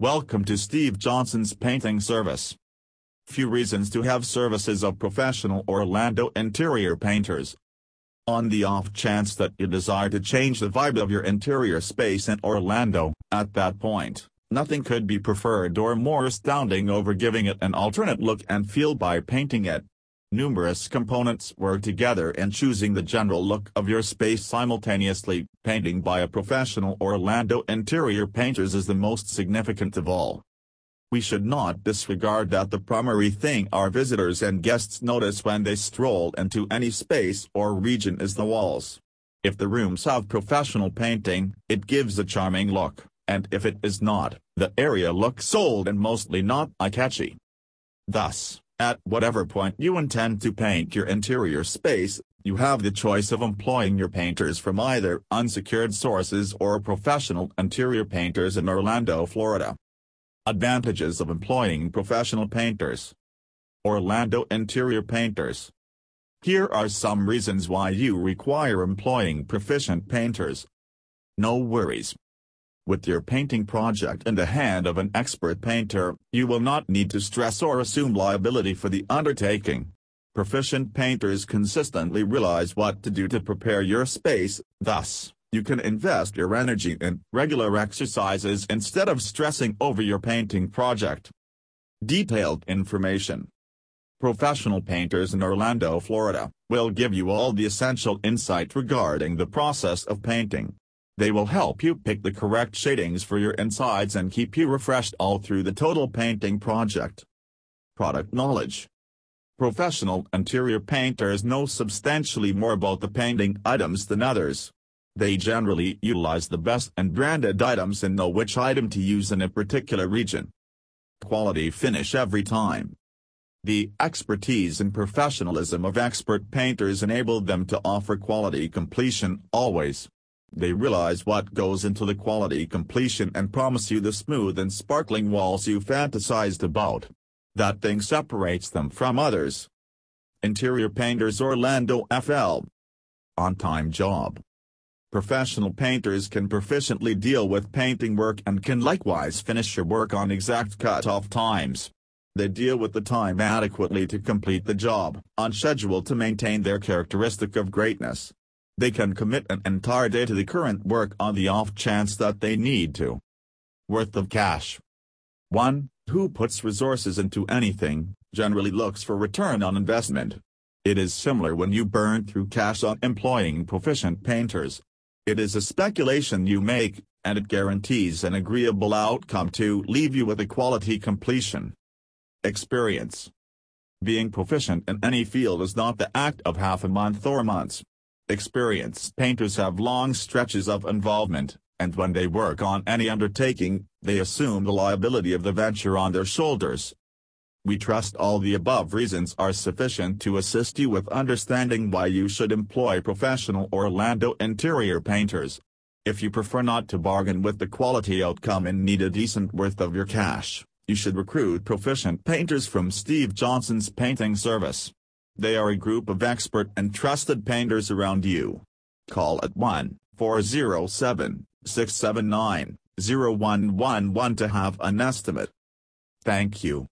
Welcome to Steve Johnson's painting service. Few reasons to have services of professional Orlando interior painters. On the off chance that you desire to change the vibe of your interior space in Orlando, at that point, nothing could be preferred or more astounding over giving it an alternate look and feel by painting it. Numerous components work together in choosing the general look of your space simultaneously. Painting by a professional Orlando interior painters is the most significant of all. We should not disregard that the primary thing our visitors and guests notice when they stroll into any space or region is the walls. If the rooms have professional painting, it gives a charming look, and if it is not, the area looks old and mostly not eye-catchy. Thus, at whatever point you intend to paint your interior space, you have the choice of employing your painters from either unsecured sources or professional interior painters in Orlando, Florida. Advantages of employing professional painters. Orlando interior painters. Here are some reasons why you require employing proficient painters. No worries. With your painting project in the hand of an expert painter, you will not need to stress or assume liability for the undertaking. Proficient painters consistently realize what to do to prepare your space, thus, you can invest your energy in regular exercises instead of stressing over your painting project. Detailed information. Professional painters in Orlando, Florida, will give you all the essential insight regarding the process of painting. They will help you pick the correct shadings for your insides and keep you refreshed all through the total painting project. Product Knowledge Professional interior painters know substantially more about the painting items than others. They generally utilize the best and branded items and know which item to use in a particular region. Quality finish every time. The expertise and professionalism of expert painters enable them to offer quality completion always. They realize what goes into the quality completion and promise you the smooth and sparkling walls you fantasized about. That thing separates them from others. Interior Painters Orlando FL On-time job Professional painters can proficiently deal with painting work and can likewise finish your work on exact cut-off times. They deal with the time adequately to complete the job, on schedule to maintain their characteristic of greatness they can commit an entire day to the current work on the off chance that they need to. Worth of cash 1. Who puts resources into anything, generally looks for return on investment. It is similar when you burn through cash on employing proficient painters. It is a speculation you make, and it guarantees an agreeable outcome to leave you with a quality completion. Experience Being proficient in any field is not the act of half a month or months. Experienced painters have long stretches of involvement, and when they work on any undertaking, they assume the liability of the venture on their shoulders. We trust all the above reasons are sufficient to assist you with understanding why you should employ professional Orlando interior painters. If you prefer not to bargain with the quality outcome and need a decent worth of your cash, you should recruit proficient painters from Steve Johnson's painting service. They are a group of expert and trusted painters around you. Call at 1-407-679-0111 to have an estimate. Thank you.